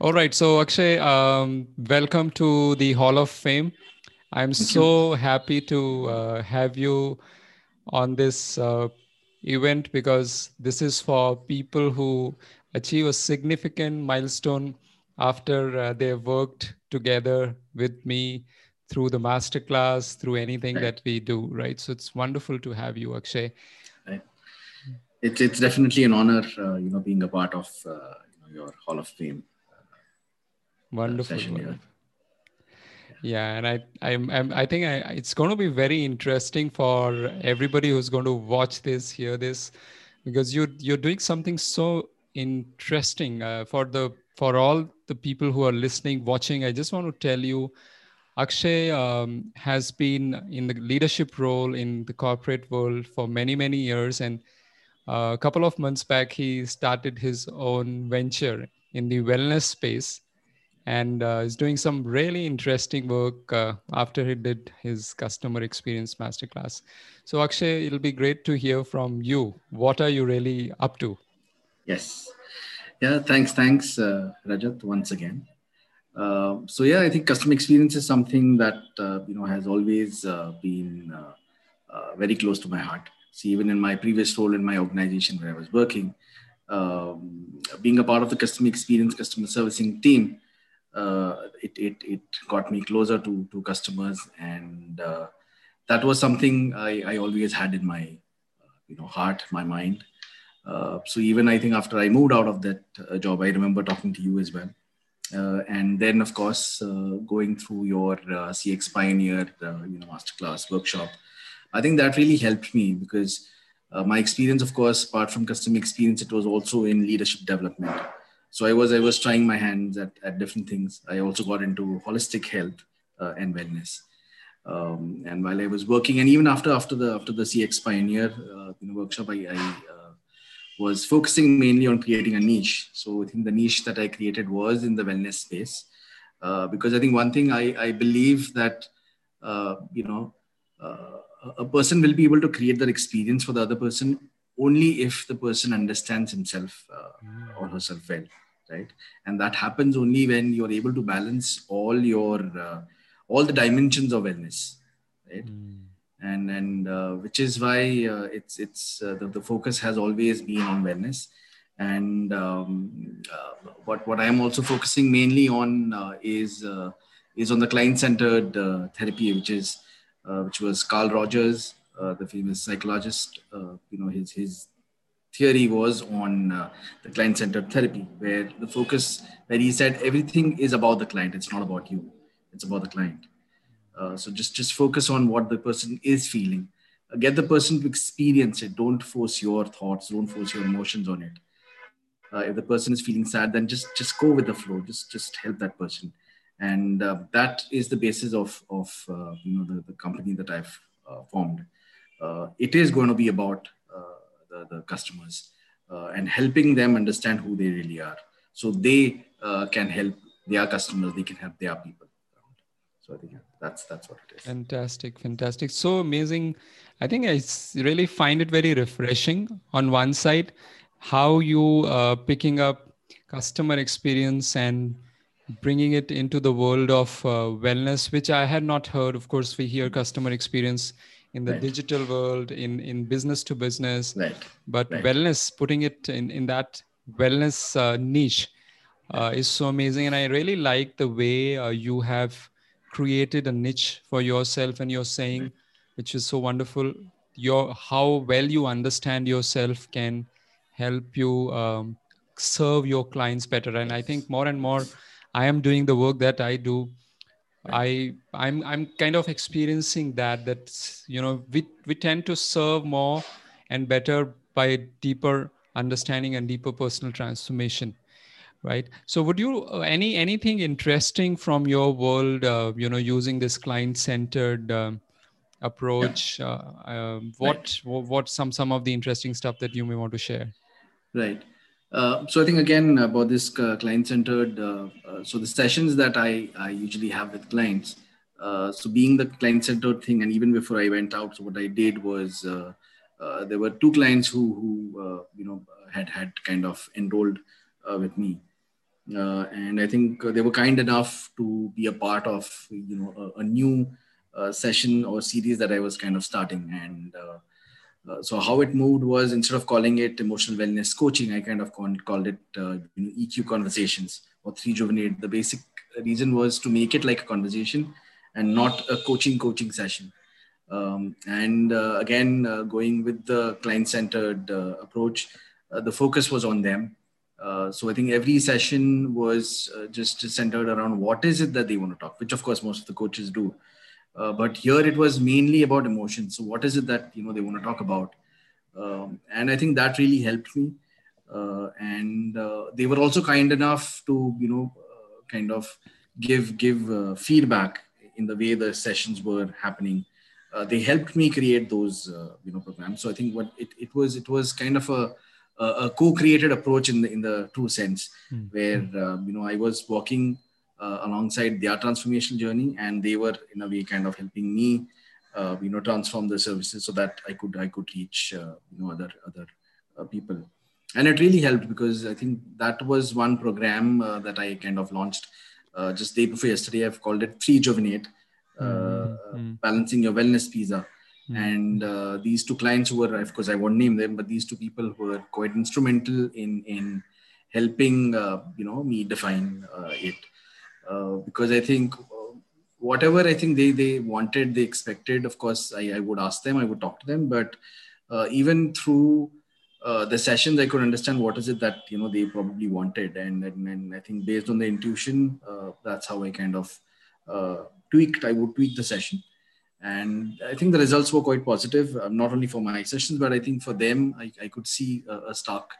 All right. So, Akshay, um, welcome to the Hall of Fame. I'm Thank so you. happy to uh, have you on this uh, event because this is for people who achieve a significant milestone after uh, they worked together with me through the masterclass, through anything Right. that we do, right? So it's wonderful to have you, Akshay. Right. It's it's definitely an honor, uh, you know, being a part of uh, you know, your Hall of Fame Wonderful. session. Yeah, and I, I'm, I'm, I think I, it's going to be very interesting for everybody who's going to watch this, hear this, because you, you're doing something so interesting uh, for the for all the people who are listening, watching. I just want to tell you, Akshay um, has been in the leadership role in the corporate world for many, many years, and uh, a couple of months back, he started his own venture in the wellness space and uh, is doing some really interesting work uh, after he did his customer experience masterclass. So, Akshay, it'll be great to hear from you. What are you really up to? Yes. Yeah. Thanks. Thanks, uh, Rajat, once again. Uh, so yeah, I think customer experience is something that uh, you know has always uh, been uh, very close to my heart. See, even in my previous role in my organization where I was working, um, being a part of the customer experience, customer servicing team, uh, it, it it got me closer to to customers, and uh, that was something I, I always had in my uh, you know heart, my mind. Uh, so even I think after I moved out of that uh, job, I remember talking to you as well. And then of course going through your cx pioneer you know masterclass workshop i think that really helped me because uh, my experience of course apart from customer experience it was also in leadership development so i was i was trying my hands at, at different things. I also got into holistic health uh, and wellness. Um, and while i was working and even after after the after the cx pioneer uh, you know, workshop i, I uh, was focusing mainly on creating a niche. So I think the niche that I created was in the wellness space, uh, because I think one thing I, I believe that uh, you know uh, a person will be able to create that experience for the other person only if the person understands himself uh, or herself well, right? And that happens only when you're able to balance all your uh, all the dimensions of wellness, right? Mm. and and uh, which is why uh, it's it's uh, the, the focus has always been on wellness and um, uh, what what I am also focusing mainly on uh, is uh, is on the client centered uh, therapy which is uh, which was Carl Rogers uh, the famous psychologist uh, you know his his theory was on uh, the client centered therapy where the focus where he said everything is about the client it's not about you it's about the client uh, so just just focus on what the person is feeling. Uh, get the person to experience it. Don't force your thoughts. Don't force your emotions on it. Uh, if the person is feeling sad, then just just go with the flow. Just just help that person, and uh, that is the basis of of uh, you know the, the company that I've formed. it is going to be about the, the customers and helping them understand who they really are, so they can help their customers. They can help their people. So I think that's that's what it is. Fantastic, fantastic. So amazing. I think I really find it very refreshing on one side how you uh, picking up customer experience and bringing it into the world of uh, wellness which i had not heard of course we hear customer experience in the Right. digital world in in business to business. Right. but Right. wellness putting it in in that wellness uh, niche uh, is so amazing. And i really like the way uh, you have created a niche for yourself and you're saying which is so wonderful. Your how well you understand yourself can help you um, serve your clients better. And i think more and more i am doing the work that i do i i'm i'm kind of experiencing that that you know we we tend to serve more and better by deeper understanding and deeper personal transformation right? So would you uh, any anything interesting from your world uh, you know using this client centered um, approach? Uh, um, what what what some some of the interesting stuff that you may want to share? Right. Uh, so I think again about this uh, client-centered. Uh, uh, so the sessions that I, I usually have with clients. Uh, so being the client-centered thing, and even before I went out, so what I did was uh, uh, there were two clients who who uh, you know had had kind of enrolled uh, with me, uh, and I think they were kind enough to be a part of you know a, a new uh, session or series that I was kind of starting. And uh, uh, so how it moved was instead of calling it emotional wellness coaching, I kind of called it uh, you know, EQ conversations or Rejuvenate. The basic reason was to make it like a conversation and not a coaching coaching session. Um, and uh, again, going with the client-centered approach, the focus was on them uh, so I think every session was uh, just centered around what is it that they want to talk, which of course most of the coaches do. Uh, but here it was mainly about emotions. So what is it that you know they want to talk about? Um, and I think that really helped me. Uh, and uh, they were also kind enough to you know kind of give give feedback in the way the sessions were happening. they helped me create those you know programs. So I think what it, it was it was kind of a a, co-created approach in the in the true sense, mm. where you know I was walking uh, alongside their transformation journey, and they were in a way kind of helping me, uh, you know, transform the services so that I could I could reach uh, you know other other uh, people, and it really helped because I think that was one program uh, that I kind of launched uh, just day before yesterday. I've called it Rejuvenate, mm. balancing your wellness pizza Mm. And uh, these two clients who were, of course, I won't name them, but these two people who were quite instrumental in in helping uh, you know me define uh, it uh, because I think uh, whatever I think they they wanted, they expected. Of course, I, I would ask them, I would talk to them, but uh, even through the sessions, I could understand what is it that you know they probably wanted, and and, and I think based on the intuition, that's how I kind of tweaked. I would tweak the session and I think the results were quite positive, uh, not only for my sessions, but I think for them, I, I could see a, a stark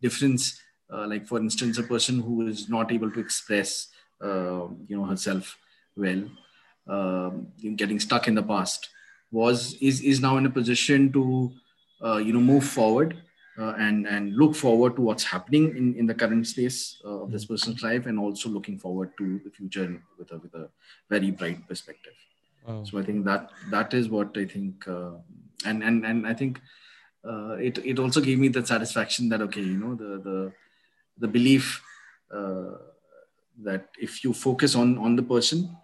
difference. Uh, like for instance, a person who is not able to express, uh, you know, herself well, um, getting stuck in the past, was is is now in a position to, uh, you know, move forward uh, and and look forward to what's happening in, in the current space uh, of this person's life, and also looking forward to the future with a with a very bright perspective. Wow. So I think that that is what I think, uh, and and and I think uh, it it also gave me the satisfaction that okay, you know, the the the belief uh, that if you focus on on the person,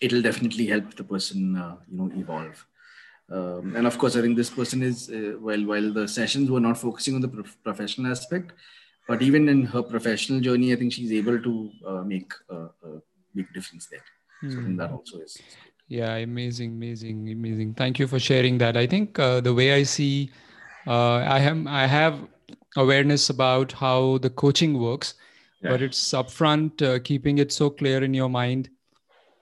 it'll definitely help the person, uh, you know, evolve. Um, and of course, I think this person is uh, while while the sessions were not focusing on the prof- professional aspect, but even in her professional journey, I think she's able to uh, make a, a big difference there. Mm. So I think that hmm. also is. Yeah, amazing, amazing, amazing. Thank you for sharing that. I think uh, the way I see, uh, I have I have awareness about how the coaching works, yeah. but it's upfront, uh, keeping it so clear in your mind.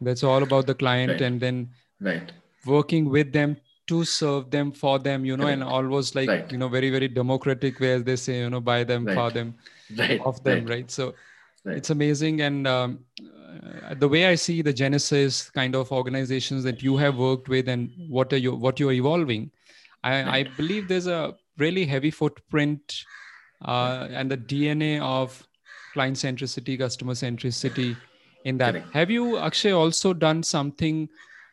That's all about the client, right. and then right. working with them to serve them for them you know and always like right. you know very very democratic where they say you know buy them for them of them right, so it's amazing and um, uh, the way I see the Genesis kind of organizations that you have worked with and what are you what you're evolving, I, I believe there's a really heavy footprint uh, and the DNA of client centricity, customer centricity in that. Have you actually also done something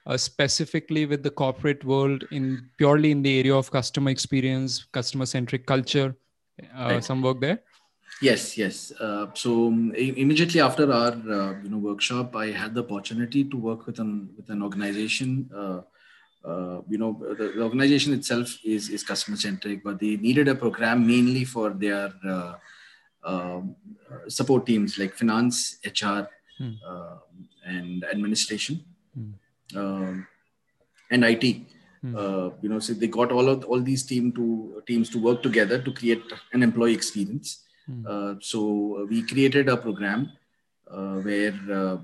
uh, specifically with the corporate world in purely in the area of customer experience, customer centric culture? Uh, some work there? Yes, yes. Uh, so um, immediately after our uh, you know workshop, I had the opportunity to work with an with an organization. Uh, uh you know, the, the, organization itself is is customer centric, but they needed a program mainly for their uh, um, support teams like finance, HR, hmm. Um, and administration, hmm. um, and IT. Hmm. Uh, you know, so they got all of all these team to teams to work together to create an employee experience Hmm. Uh, so uh, we created a program uh, where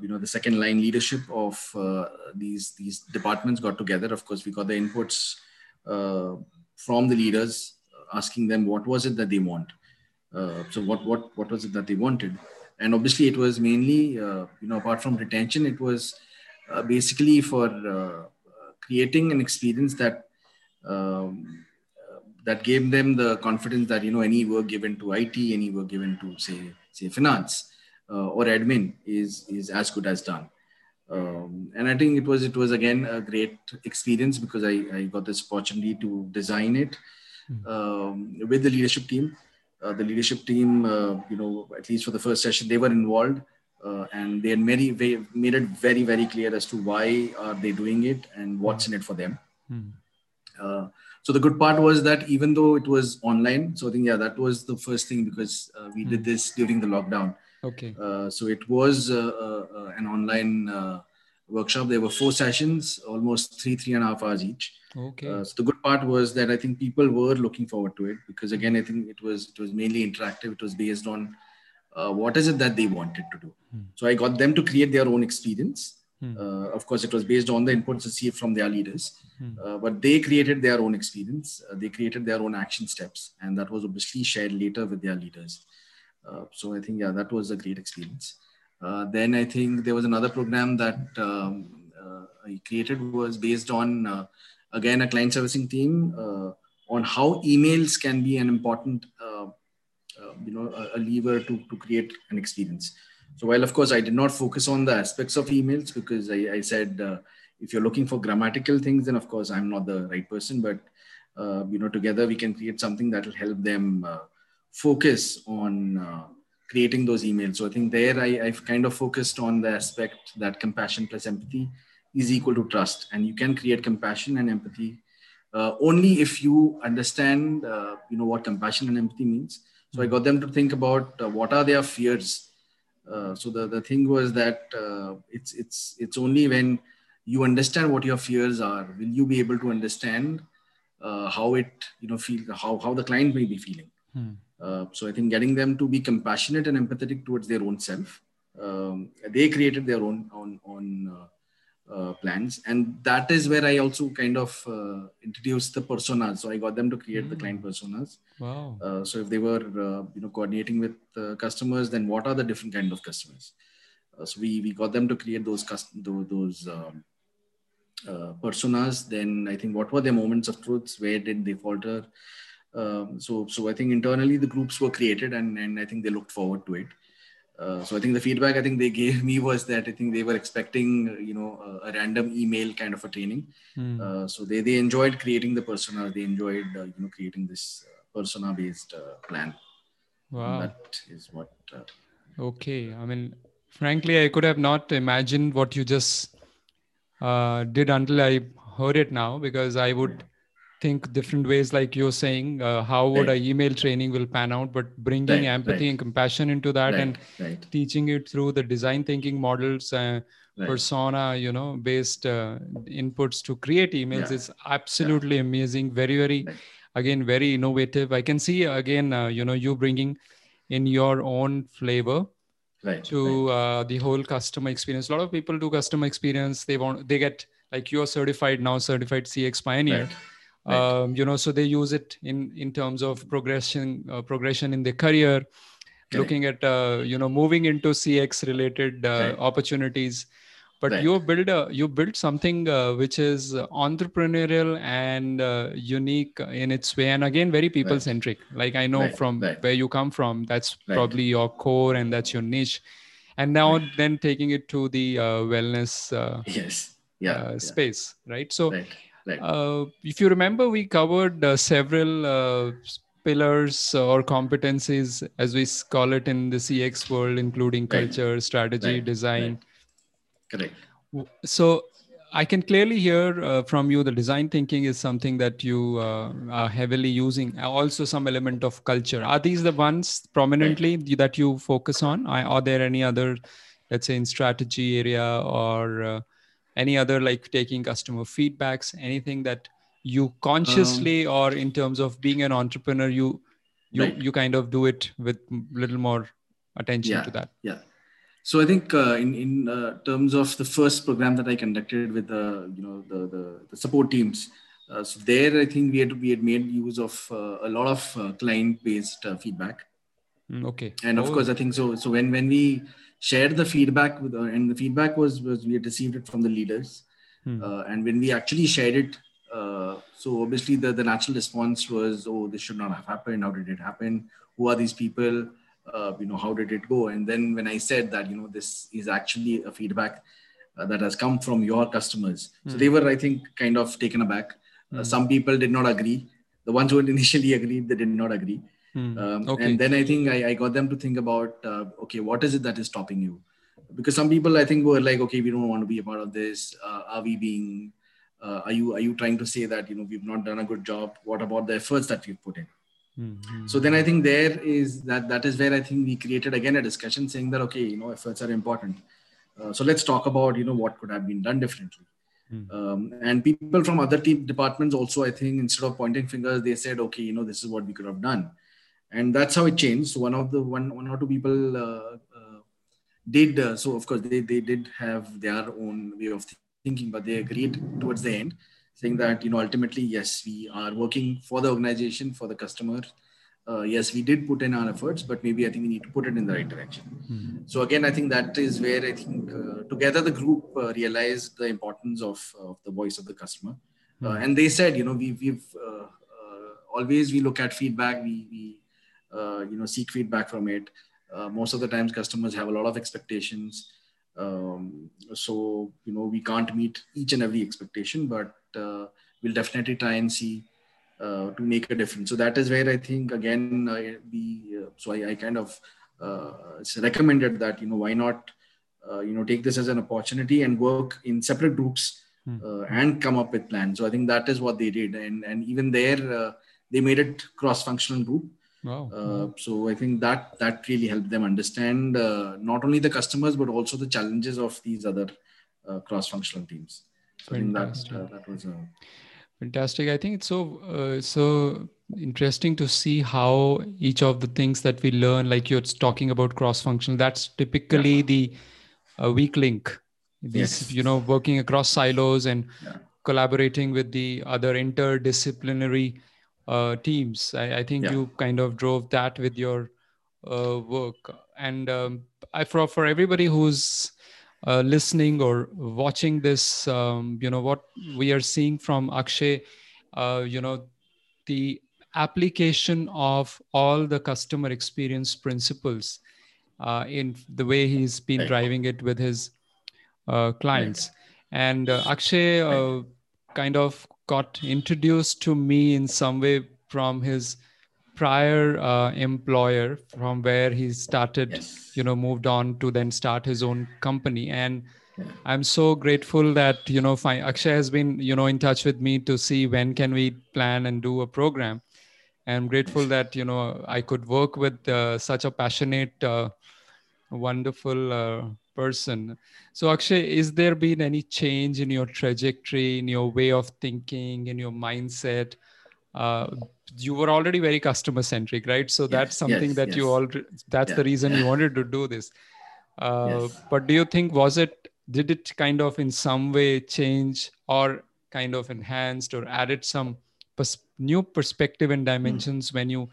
you know the second line leadership of these these departments got together. Of course, we got the inputs from the leaders, asking them what was it that they want. So what what what was it that they wanted? And obviously, it was mainly you know apart from retention, it was basically for creating an experience that um, that gave them the confidence that you know any work given to IT, any work given to say say finance uh, or admin is is as good as done. Um, and I think it was it was again a great experience because I, I got this opportunity to design it hmm. um, with the leadership team. Uh, the leadership team, uh, you know, at least for the first session, they were involved. Uh, and they had many, made it very, very clear as to why are they doing it and what's in it for them. Uh, so the good part was that even though it was online, so I think yeah, that was the first thing because uh, we did hmm. this during the lockdown. Okay. Uh, so it was an online workshop. There were four sessions, almost three, three and a half hours each. Okay. so the good part was that I think people were looking forward to it because again, I think it was it was mainly interactive. It was based on what is it that they wanted to do. Hmm. So I got them to create their own experience Hmm. Uh, of course, it was based on the inputs received from their leaders, hmm. uh, but they created their own experience. Uh, they created their own action steps, and that was obviously shared later with their leaders. Uh, so I think yeah, that was a great experience. Uh, then I think there was another program that um, uh, I created was based on again a client servicing team on how emails can be an important you know a, a lever to to create an experience. So while of course I did not focus on the aspects of emails because I, I said uh, if you're looking for grammatical things, then of course I'm not the right person. But uh, you know, together we can create something that will help them uh, focus on uh, creating those emails. So I think there I, I've kind of focused on the aspect that compassion plus empathy is equal to trust, and you can create compassion and empathy uh, only if you understand, uh, you know, what compassion and empathy means. So I got them to think about what are their fears uh, so the, the thing was that uh, it's it's it's only when you understand what your fears are will you be able to understand uh, how it you know feel how how the client may be feeling hmm. Uh, so i think getting them to be compassionate and empathetic towards their own self um, they created their own own, own uh, uh, plans. And that is where i also kind of uh, introduced the personas. So i got them to create mm. the client personas. Wow. Uh, so if they were uh, you know coordinating with customers then what are the different kind of customers? Uh, so we we got them to create those custom those, those um, uh, personas. Then i think what were their moments of truths where did they falter um, so so i think internally the groups were created and and i think they looked forward to it uh, so I think the feedback I think they gave me was that I think they were expecting you know a, a random email kind of a training. Mm. Uh, so they they enjoyed creating the persona. They enjoyed uh, you know creating this uh, persona based uh, plan. Wow, and that is what. okay, I mean, frankly, I could have not imagined what you just did until I heard it now because I would think different ways like you're saying uh, how would right. a email training will pan out but bringing right, empathy right. and compassion into that and teaching it through the design thinking models uh, persona you know based uh, inputs to create emails yeah. is absolutely yeah. amazing. Very very again very innovative. I can see again uh, you know you bringing in your own flavor to uh, the whole customer experience. A lot of people do customer experience. They want they get like you're certified now certified cx pioneer Right. Um, you know, so they use it in in terms of progression uh, progression in their career, looking at uh, you know moving into CX related uh, right. opportunities. But right. you build a you built something uh, which is entrepreneurial and uh, unique in its way, and again very people centric. Like I know from where you come from, that's probably your core and that's your niche and now right. then taking it to the uh, wellness uh, yes yeah, uh, yeah, space right so right. Uh, if you remember, we covered uh, several uh, pillars or competencies, as we call it in the CX world, including right. culture, strategy, right. design. Correct. So I can clearly hear uh, from you the design thinking is something that you uh, are heavily using. Also, some element of culture. Are these the ones prominently that you focus on? Are there any other, let's say, in strategy area or uh, any other like taking customer feedbacks anything that you consciously um, or in terms of being an entrepreneur you you right. you kind of do it with little more attention yeah, to that yeah so i think uh, in in uh, terms of the first program that i conducted with the you know the the, the support teams uh, so there i think we had we had made use of uh, a lot of uh, client based uh, feedback mm, okay and of oh. course i think so so when when we shared the feedback with, uh, and the feedback was, was we had received it from the leaders. Hmm. Uh, and when we actually shared it, uh, so obviously the, the natural response was, oh, this should not have happened. How did it happen? Who are these people? Uh, you know, how did it go? And then when I said that, you know, this is actually a feedback uh, that has come from your customers. Hmm. So they were, I think, kind of taken aback. Uh, hmm. some people did not agree. The ones who initially agreed, they did not agree. Hmm. Um, Okay. And then I think I, I got them to think about, uh, okay, what is it that is stopping you? Because some people I think were like, okay, we don't want to be a part of this. Uh, are we being? Uh, are you are you trying to say that you know we've not done a good job? What about the efforts that we've put in? Hmm, hmm. So then I think there is that that is where I think we created again a discussion saying that okay, you know, efforts are important. Uh, so let's talk about you know what could have been done differently. Hmm. Um, and people from other team departments also, I think, instead of pointing fingers, they said, okay, you know, this is what we could have done, and that's how it changed. So one of the one one or two people uh, uh, did uh, so. Of course, they they did have their own way of thinking, but they agreed towards the end, saying that you know ultimately, yes, we are working for the organization for the customer. Uh, yes, we did put in our efforts, but maybe I think we need to put it in the right direction. Hmm. So again, I think that is where I think uh, together the group uh, realized the importance of, of the voice of the customer, uh, Hmm. and they said, you know, we, we've uh, uh, always we look at feedback, we, we you know seek feedback from it. Uh, most of the times, customers have a lot of expectations, um, so you know we can't meet each and every expectation, but uh, we'll definitely try and see uh, to make a difference. So that is where I think again uh, we uh, so I, I kind of uh, recommended that you know why not uh, you know take this as an opportunity and work in separate groups Hmm. uh, and come up with plans. So I think that is what they did, and and even there uh, they made it cross-functional group. Wow. Uh, so I think that that really helped them understand uh, not only the customers but also the challenges of these other uh, cross-functional teams. So I think that Fantastic. uh, that was a Fantastic. I think it's so uh, so interesting to see how each of the things that we learn, like you're talking about cross-functional, that's typically the uh, weak link. These, Yes. you know, working across silos and Yeah. collaborating with the other interdisciplinary uh, teams. I, I think Yeah. you kind of drove that with your uh, work. And um, I, for for everybody who's uh, listening or watching this, um, you know, what we are seeing from Akshay, uh, you know, the application of all the customer experience principles uh, in the way he's been driving it with his uh, clients. And uh, Akshay uh, kind of got introduced to me in some way from his prior uh, employer, from where he started yes. you know moved on to then start his own company and Yeah. i'm so grateful that you know fi- akshay has been you know in touch with me to see when can we plan and do a program i'm grateful that you know i could work with uh, such a passionate uh, wonderful uh, person. So akshay is there been any change in your trajectory in your way of thinking in your mindset? Uh, you were already very customer centric right? So that's something yes, that you yes. already that's the Yeah. reason you wanted to do this. Uh, Yes. but do you think was it did it kind of in some way change or kind of enhanced or added some pers- new perspective and dimensions when you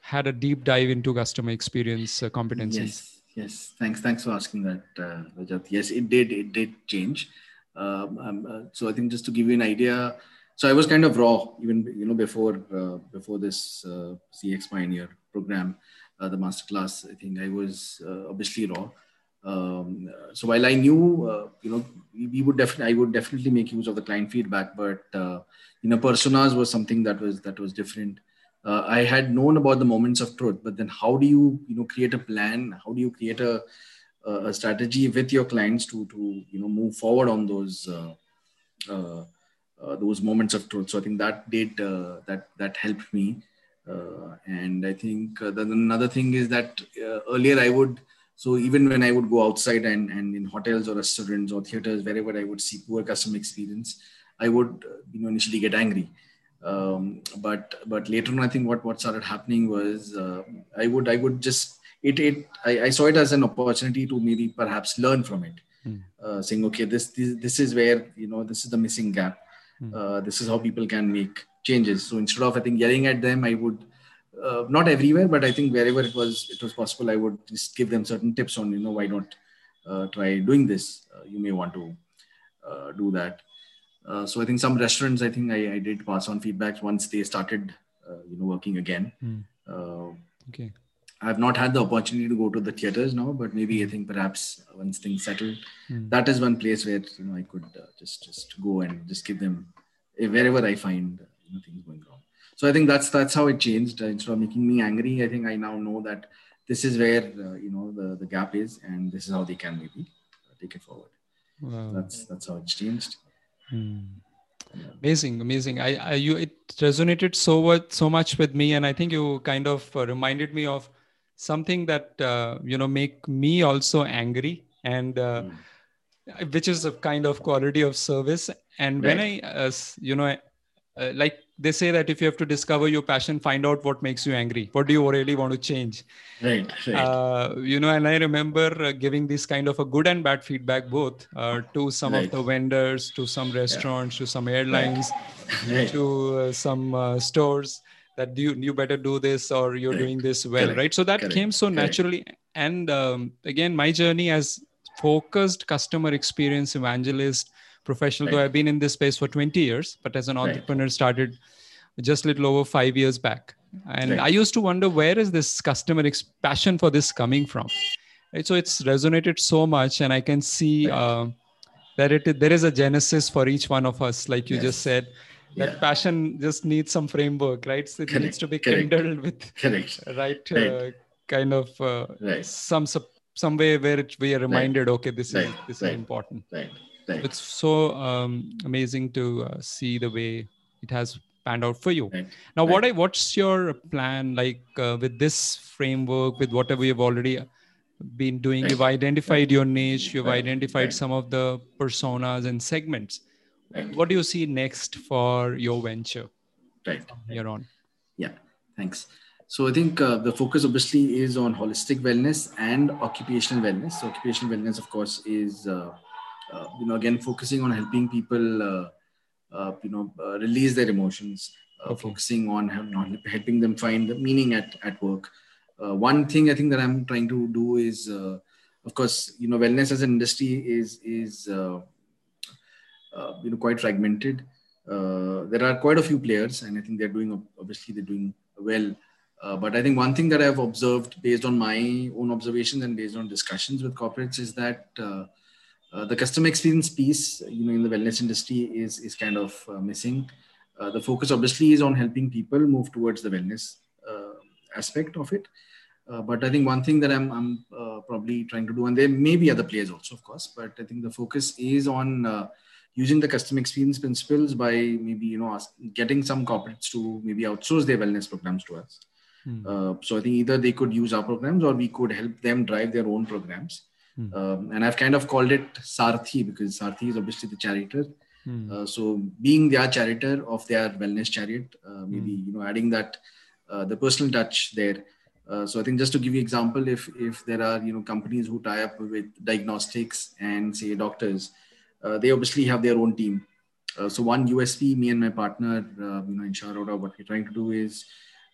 had a deep dive into customer experience uh, competencies Yes. Thanks, thanks for asking that, uh, Rajat. Yes, it did. It did change. Um, um, uh, so I think just to give you an idea, so I was kind of raw even you know before uh, before this uh, CX Pioneer program, uh, the masterclass. I think I was uh, obviously raw. Um, so while I knew, uh, you know, we, we would definitely, I would definitely make use of the client feedback, but uh, you know, personas was something that was that was different uh, I had known about the moments of truth, but then how do you you know create a plan? How do you create a a strategy with your clients to to you know move forward on those uh, uh, uh, those moments of truth? So I think that did uh, that that helped me, and I think then another thing is that earlier I would so even when I would go outside and and in hotels or restaurants or theaters wherever I would see poor customer experience, I would you know initially get angry um, but but later on i think what what started happening was uh, i would i would just it it I, I saw it as an opportunity to maybe perhaps learn from it. Hmm. uh, saying okay this, this this is where you know this is the missing gap. Hmm. uh, this is how people can make changes. So instead of i think yelling at them i would uh, not everywhere but i think wherever it was it was possible i would just give them certain tips on you know why not uh, try doing this. Uh, you may want to uh, do that uh, so I think some restaurants, I think I, I did pass on feedbacks once they started, uh, you know, working again. Hmm. Uh, okay I have not had the opportunity to go to the theaters now, but maybe I think perhaps once things settle, Hmm. that is one place where you know I could uh, just just go and just give them eh, wherever I find uh, you know, things going wrong. so I think that's that's how it changed. Uh, instead of making me angry, I think I now know that this is where uh, you know the, the gap is, and this is how they can maybe take it forward. Wow. That's that's how it's changed. Hmm. Amazing, amazing. I, I you it resonated so much so much with me, and I think you kind of uh, reminded me of something that uh, you know make me also angry and uh, mm. which is a kind of quality of service and right. when i uh, you know uh, like they say that if you have to discover your passion find out what makes you angry what do you really want to change right, right. Uh, you know and i remember uh, giving this kind of a good and bad feedback both uh, to some right. of the vendors to some restaurants yeah. to some airlines right. to uh, some uh, stores that you you better do this or you're doing this well Correct. right so that Correct. came so naturally and um, again my journey as focused customer experience evangelist professional right. though i've been in this space for 20 years but as an entrepreneur right. started just a little over five years back and right. i used to wonder where is this customer ex- passion for this coming from right so it's resonated so much and i can see uh, that it there is a genesis for each one of us like you yes. just said that yeah. passion just needs some framework right so it Correct. needs to be Correct. kindled with Correct. right, uh, kind of uh, some some way where it, we are reminded okay this is this is important right Right. It's so um, amazing to uh, see the way it has panned out for you. Right. Now, right. what I what's your plan like uh, with this framework, with whatever you've already been doing? You've identified your niche. You've identified some of the personas and segments. What do you see next for your venture? Right. You're on. Yeah. Thanks. So I think uh, the focus obviously is on holistic wellness and occupational wellness. So occupational wellness, of course, is uh, uh, you know again focusing on helping people uh, uh, you know release their emotions okay. focusing on helping them find the meaning at, at work one thing i think that i'm trying to do is of course you know wellness as an industry is is you know quite fragmented uh, there are quite a few players, and I think they're doing obviously they're doing well. Uh, but I think one thing that I've observed based on my own observations and based on discussions with corporates is that uh, uh, the customer experience piece, you know, in the wellness industry is is kind of uh, missing. Uh, the focus obviously is on helping people move towards the wellness uh, aspect of it. Uh, but I think one thing that I'm, I'm probably trying to do, and there may be other players also, of course, but I think the focus is on using the customer experience principles by maybe you know ask, getting some corporates to maybe outsource their wellness programs to us. Hmm. so I think either they could use our programs or we could help them drive their own programs Mm. Um, and I've kind of called it Sarthi because Sarthi is obviously the charioteer. Mm. Uh, so being their charioteer of their wellness chariot, uh, maybe mm. you know adding that uh, the personal touch there. Uh, so I think just to give you example, if if there are you know companies who tie up with diagnostics and say doctors, uh, they obviously have their own team. Uh, so one USP, me and my partner, you know, in Sharoda, what we're trying to do is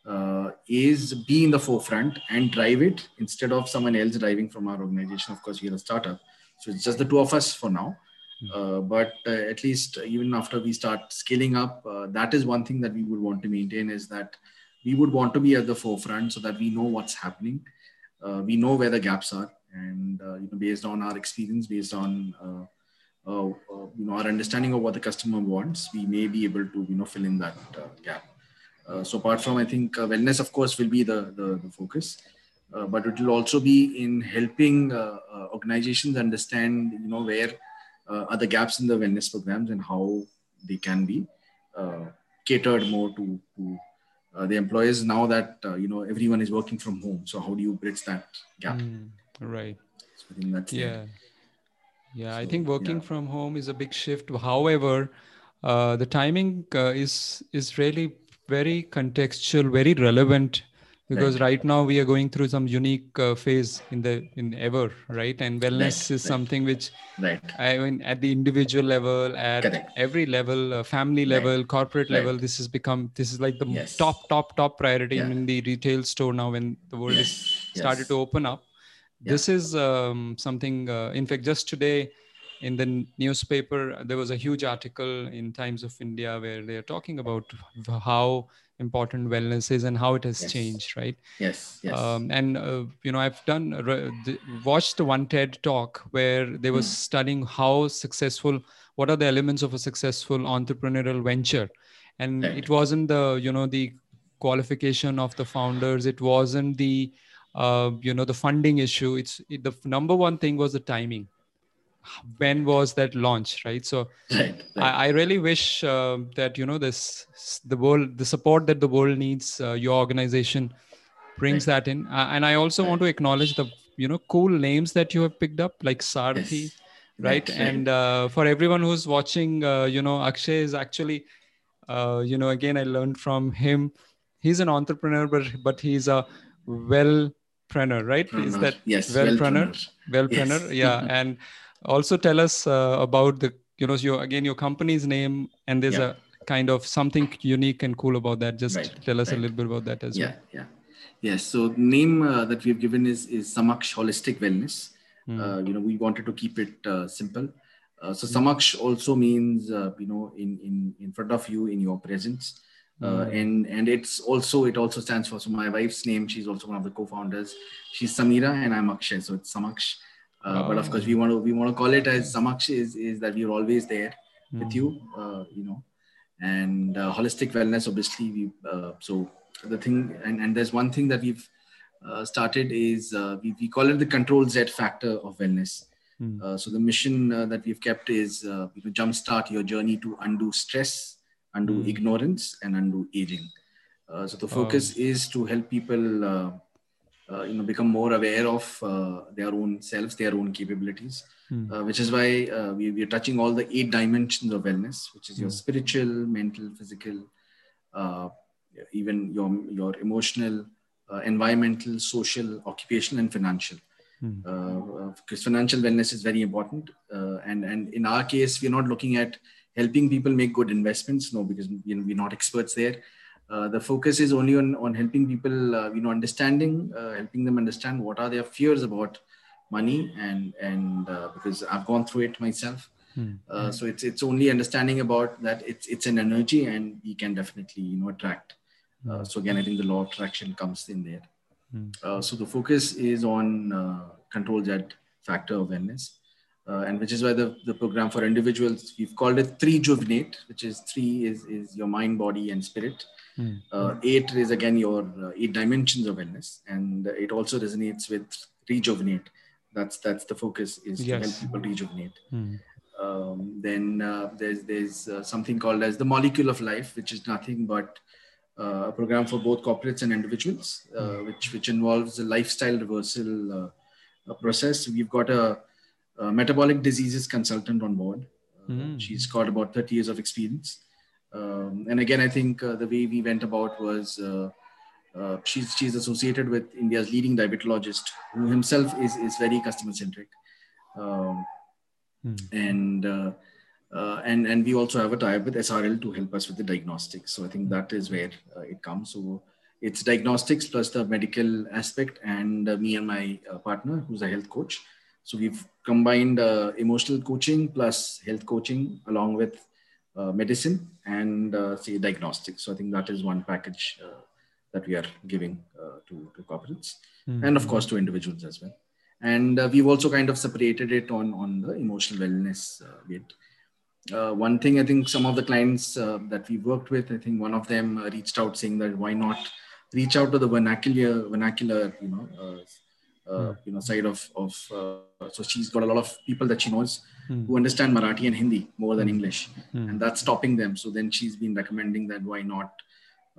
uh, is be in the forefront and drive it instead of someone else driving from our organization. Of course, we are a startup, so it's just the two of us for now. Hmm. Uh, but uh, at least even after we start scaling up, uh, that is one thing that we would want to maintain is that we would want to be at the forefront so that we know what's happening, uh, we know where the gaps are, and uh, you know, based on our experience, based on you know our understanding of what the customer wants, we may be able to you know fill in that gap. Uh, so apart from, I think uh, wellness, of course, will be the, the, the focus, uh, but it will also be in helping organizations understand, you know, where are the gaps in the wellness programs and how they can be catered more to, to uh, the employers now that uh, you know everyone is working from home. So how do you bridge that gap? Mm, right. So i think that's yeah. Yeah so, i think working yeah. from home is a big shift. However uh, the timing is is really very contextual, very relevant because right. right, now we are going through some unique uh, phase in the in ever right and wellness right. is right. something which right i mean at the individual level at Correct. every level uh, family level corporate level this has become this is like the yes. top top top priority yeah. in the retail store now when the world yes. is started yes. to open up yeah. this is um, something uh, in fact just today in the newspaper, there was a huge article in Times of India where they are talking about how important wellness is and how it has yes. changed, right? Yes. yes. Um, and uh, you know, I've done uh, watched one TED talk where they were mm. studying how successful, what are the elements of a successful entrepreneurial venture, and Right. it wasn't the you know the qualification of the founders it wasn't the uh, you know the funding issue it's it, the number one thing was the timing when was that launch right so Right. right. I, I really wish uh, that you know this the world the support that the world needs uh, your organization brings that in uh, and i also want to acknowledge the you know cool names that you have picked up like sarthi Yes. right, and uh, for everyone who's watching uh, you know akshay is actually uh, you know again i learned from him he's an entrepreneur but but he's a wellpreneur right is that yes. wellpreneur. wellpreneur Yes. yeah and also tell us uh, about the you know your again your company's name and there's Yeah. a kind of something unique and cool about that just Right, tell us a little bit about that as well. Yeah. Yeah. Yes. So the name uh, that we've given is is Samaksh Holistic Wellness. well Uh, you know, we wanted to keep it uh, simple. Uh, so Samaksh also means uh, you know in in in front of you in your presence. Uh, Mm. and and it's also it also stands for so my wife's name she's also one of the co-founders she's samira and i'm akshay so it's samaksh uh, but of course we want to we want to call it as samaksh is is that we're always there with Mm. you uh, you know and uh, holistic wellness obviously we uh, so the thing and, and there's one thing that we've uh, started is uh, we, we call it the control z factor of wellness Mm. uh, so the mission uh, that we've kept is uh, you know, jumpstart your journey to undo stress undo Mm. ignorance and undo aging uh, so the focus is to help people uh, you know become more aware of uh, their own selves their own capabilities Mm. uh, which is why uh, we, we are touching all the eight dimensions of wellness, which is your Mm. spiritual, mental, physical, uh, even your your emotional, uh, environmental, social, occupational, and financial. Mm. Uh, because financial wellness is very important, uh, and and in our case, we're not looking at helping people make good investments. No, because you know, we're not experts there. Uh, the focus is only on on helping people, uh, you know, understanding, uh, helping them understand what are their fears about money and and uh, because I've gone through it myself. Mm. Uh, so it's it's only understanding about that it's it's an energy and we can definitely you know attract. Uh, so again, I think the law of attraction comes in there. Mm. Uh, so the focus is on uh, control Z factor of wellness, uh, and which is why the, the program for individuals we've called it three juvenate, which is three is is your mind, body, and spirit. Mm. Uh, eight is again your uh, eight dimensions of wellness, and it also resonates with rejuvenate. That's that's the focus is to help people rejuvenate. Mm. Um, then uh, there's there's uh, something called as the molecule of life, which is nothing but uh, a program for both corporates and individuals, uh, which which involves a lifestyle reversal uh, a process. We've got a, a metabolic diseases consultant on board. Uh, Mm. She's got about 30 years of experience. Um, and again, I think uh, the way we went about was uh, uh, she's she's associated with India's leading diabetologist, who himself is is very customer centric. Um, Mm. and uh, uh, and and we also have a tie-up with SRL to help us with the diagnostics. So I think that is where uh, it comes. So it's diagnostics plus the medical aspect, and uh, me and my uh, partner, who's a health coach. So we've combined uh, emotional coaching plus health coaching along with uh, medicine and uh, say diagnostics. So I think that is one package uh, that we are giving uh, to, to corporates Mm. and of course to individuals as well and uh, we've also kind of separated it on on the emotional wellness uh, bit uh, one thing i think some of the clients uh, that we worked with i think one of them uh, reached out saying that why not reach out to the vernacular vernacular you know uh, uh, you know side of of uh, so she's got a lot of people that she knows Mm. who understand marathi and hindi more than english. Mm. and that's stopping them. So then she's been recommending that why not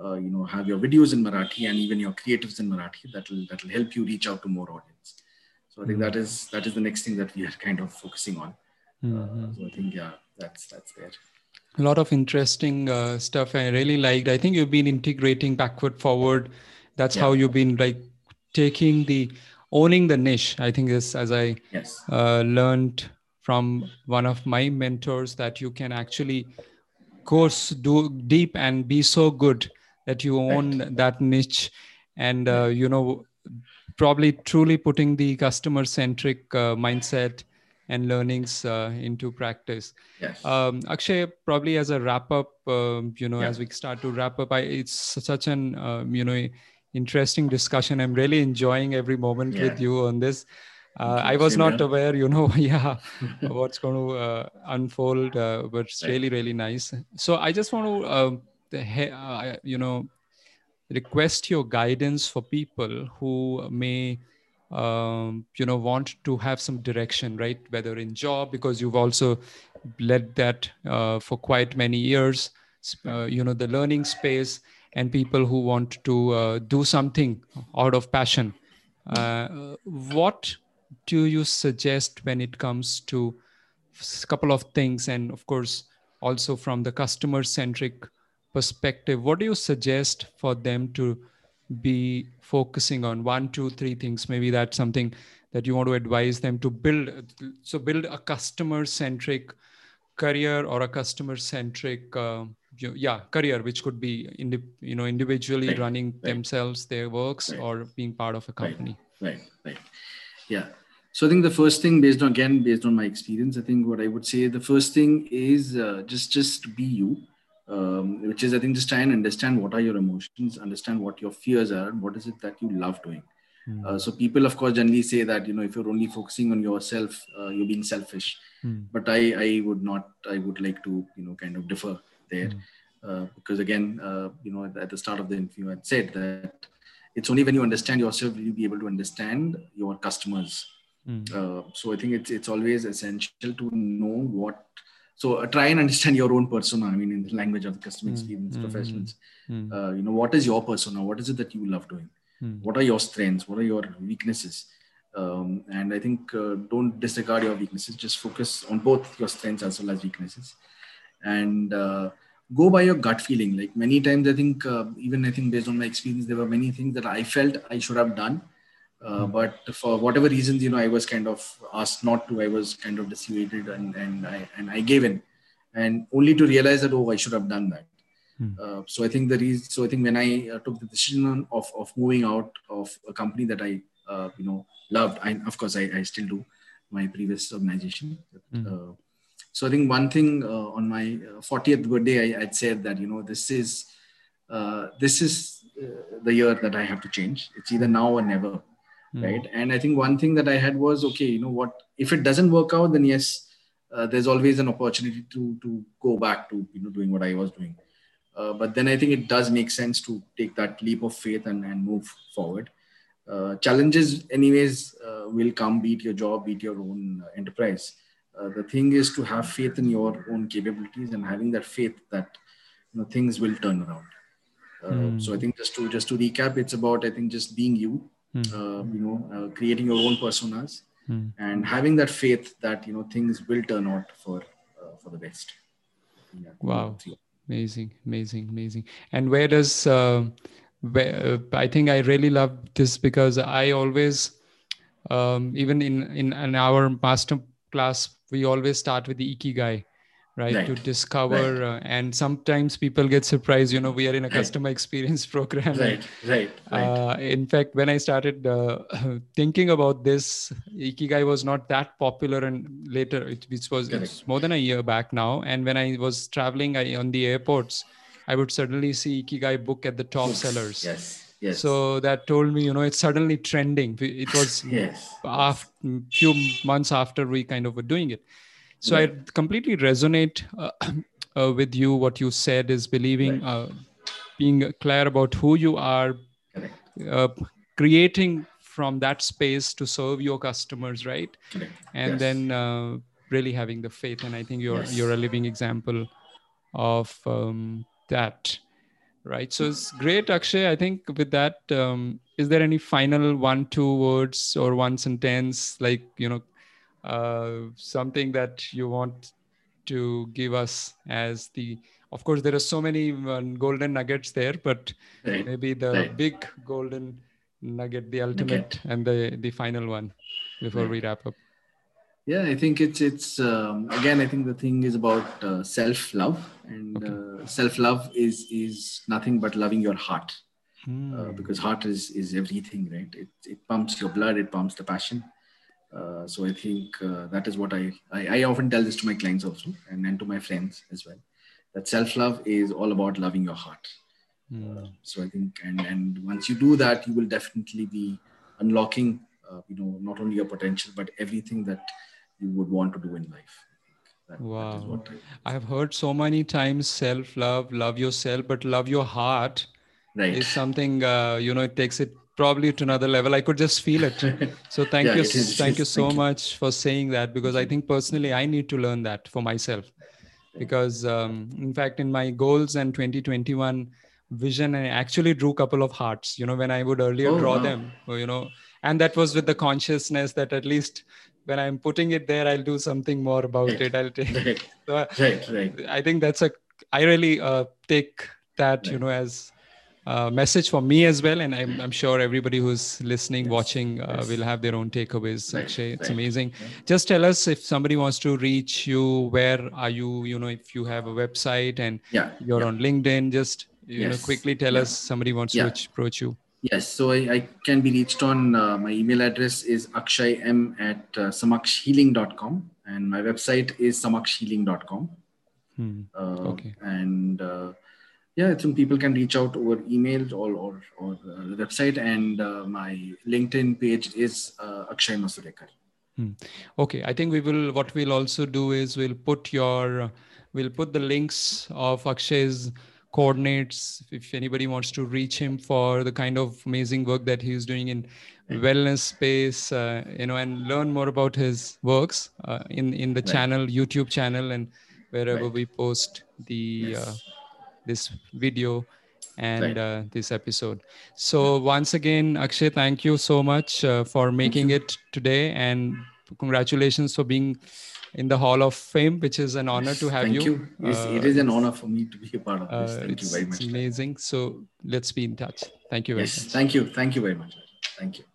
uh, you know have your videos in marathi and even your creatives in marathi. That will that will help you reach out to more audience. So i think that is that is the next thing that we are kind of focusing on. Mm. uh, so i think yeah that's that's there. A lot of interesting uh, stuff i really liked. I think you've been integrating backward forward. That's Yeah. how you've been like taking the owning the niche i think is as i yes. uh, learned from one of my mentors that you can actually course do deep and be so good that you own that niche. And uh, you know probably truly putting the customer centric uh, mindset and learnings uh, into practice. Yes. Um, Akshay, probably as a wrap up, um, you know, Yeah. as we start to wrap up, I, it's such an, um, you know, interesting discussion. I'm really enjoying every moment Yeah. with you on this. Uh. I was not aware, you know, yeah, what's going to uh, unfold, uh, but it's really, really nice. So I just want to, um, uh, you know request your guidance for people who may um, you know want to have some direction right whether in job because you've also led that uh, for quite many years uh, you know the learning space and people who want to uh, do something out of passion. Uh, what do you suggest when it comes to a couple of things and of course also from the customer centric perspective what do you suggest for them to be focusing on? One two three things. Maybe that's something that you want to advise them to build so build a customer centric career or a customer centric uh, yeah career which could be indi- you know individually right, running right. themselves their works right. or being part of a company right right yeah so i think the first thing based on again based on my experience i think what i would say the first thing is uh, just just be you um, which is I think just try and understand what are your emotions, understand what your fears are, and what is it that you love doing. Mm. Uh, so people, of course, generally say that you know if you're only focusing on yourself, uh, you're being selfish. Mm. But I, I would not. I would like to you know kind of differ there, mm. uh, because again, uh, you know, at the start of the interview, I said that it's only when you understand yourself you'll you be able to understand your customers. Uh, so I think it's it's always essential to know what so uh, try and understand your own persona i mean in the language of the customer hmm. experience mm, professionals. Mm, uh, you know what is your persona? What is it that you love doing? Mm. what are your strengths? What are your weaknesses? Um, and i think uh, don't disregard your weaknesses. Just focus on both your strengths as well as weaknesses. And uh, go by your gut feeling like many times i think uh, even i think based on my experience there were many things that i felt i should have done uh, but for whatever reasons, you know, I was kind of asked not to. I was kind of dissuaded, and and I and I gave in, and only to realize that oh, I should have done that. Hmm. Uh, so I think the reason. So I think when I uh, took the decision of of moving out of a company that I uh, you know loved, I of course I, I still do my previous organization. Hmm. So I think one thing on my 40th birthday, I, would said that you know this is this is the year that I have to change. It's either now or never mm. right? And i think one thing that i had was okay you know what? If it doesn't work out then yes uh, there's always an opportunity to to go back to you know doing what i was doing. Uh, but then i think it does make sense to take that leap of faith and, and move forward. Uh, challenges anyways uh, will come beat your job beat your own uh, enterprise uh, the thing is to have faith in your own capabilities and having that faith that you know things will turn around mm. so i think just to just to recap it's about i think just being you mm. you know, uh, creating your own personas, mm. and having that faith that you know things will turn out for uh, for the best. Yeah. Wow, amazing, amazing, amazing. And where does where, I think I really love this because I always, um, even in, in in our master class, we always start with the ikigai right, right. to discover right. uh, and sometimes people get surprised you know we are in a right. customer experience program right right, uh, in fact when i started uh, thinking about this ikigai was not that popular and later it, it was it's more than a year back now and when i was traveling I, on the airports i would suddenly see ikigai book at the top sellers yes Yes. So that told me, you know, it's suddenly trending. It was yes. after few months after we kind of were doing it so i completely resonate uh, uh, with you what you said is believing right. uh, being clear about who you are uh, creating from that space to serve your customers right Correct. and yes. then uh, really having the faith and i think you're yes. you're a living example of um, that right so it's great akshay i think with that um, is there any final one two words or one sentence like you know uh, something that you want to give us as the of course there are so many uh, golden nuggets there but right. maybe the right. big golden nugget the ultimate okay. and the the final one before right. we wrap up yeah i think it's it's um, again i think the thing is about uh, self love and okay. uh, self love is is nothing but loving your heart hmm. uh, because heart is is everything right it, it pumps your blood it pumps the passion uh, so I think uh, that is what I, I, I often tell this to my clients also and then to my friends as well. That self love is all about loving your heart. Mm. Uh, so I think and and once you do that, you will definitely be unlocking uh, you know not only your potential but everything that you would want to do in life. That, wow. that is what I have heard so many times self love, love yourself, but love your heart right. is something, uh, you know, it takes it probably to another level. I could just feel it. So thank Yeah, you. it is, it thank you so Thank you. much for saying that because I think personally I need to learn that for myself. Because um, in fact, in my goals and 2021 vision, I actually drew a couple of hearts, you know, when I would earlier Oh, draw wow. them, you know, and that was with the consciousness that at least when I'm putting it there, I'll do something more about Right. it. I'll take right. so uh, Right. Right. I think that's a I really uh, take that you know as a message for me as well, and I'm, I'm sure everybody who's listening, Yes, watching, uh, yes. will have their own takeaways. Right, Akshay, it's right. amazing. Just tell us if somebody wants to reach you, where are you? You know, if you have a website and Yeah. you're yeah. on LinkedIn, just you know, quickly tell yeah. us somebody wants to approach you. Yes, so I, I can be reached on uh, my email address is akshaym at uh, samakshealing.com and my website is samakshealing.com. Hmm. Uh, Okay. And uh, yeah, think people can reach out over email or, or, or the website. And uh, my LinkedIn page is uh, Akshay Masurekar. Okay, I think we will. What we'll also do is we'll put your, we'll put the links of Akshay's coordinates if anybody wants to reach him for the kind of amazing work that he's doing in wellness space, uh, you know, and learn more about his works uh, in in the Right. channel, YouTube channel, and wherever Right. we post the uh, this video and Right. uh, this episode. So once again, Akshay, thank you so much uh, for making it today, and congratulations for being in the Hall of Fame, which is an honor to have Thank you. you. Yes, Uh, it is an honor for me to be a part of this. uh, Thank you very it's amazing. So let's be in touch. Thank you very Yes, much. thank you. Thank you very much. Thank you.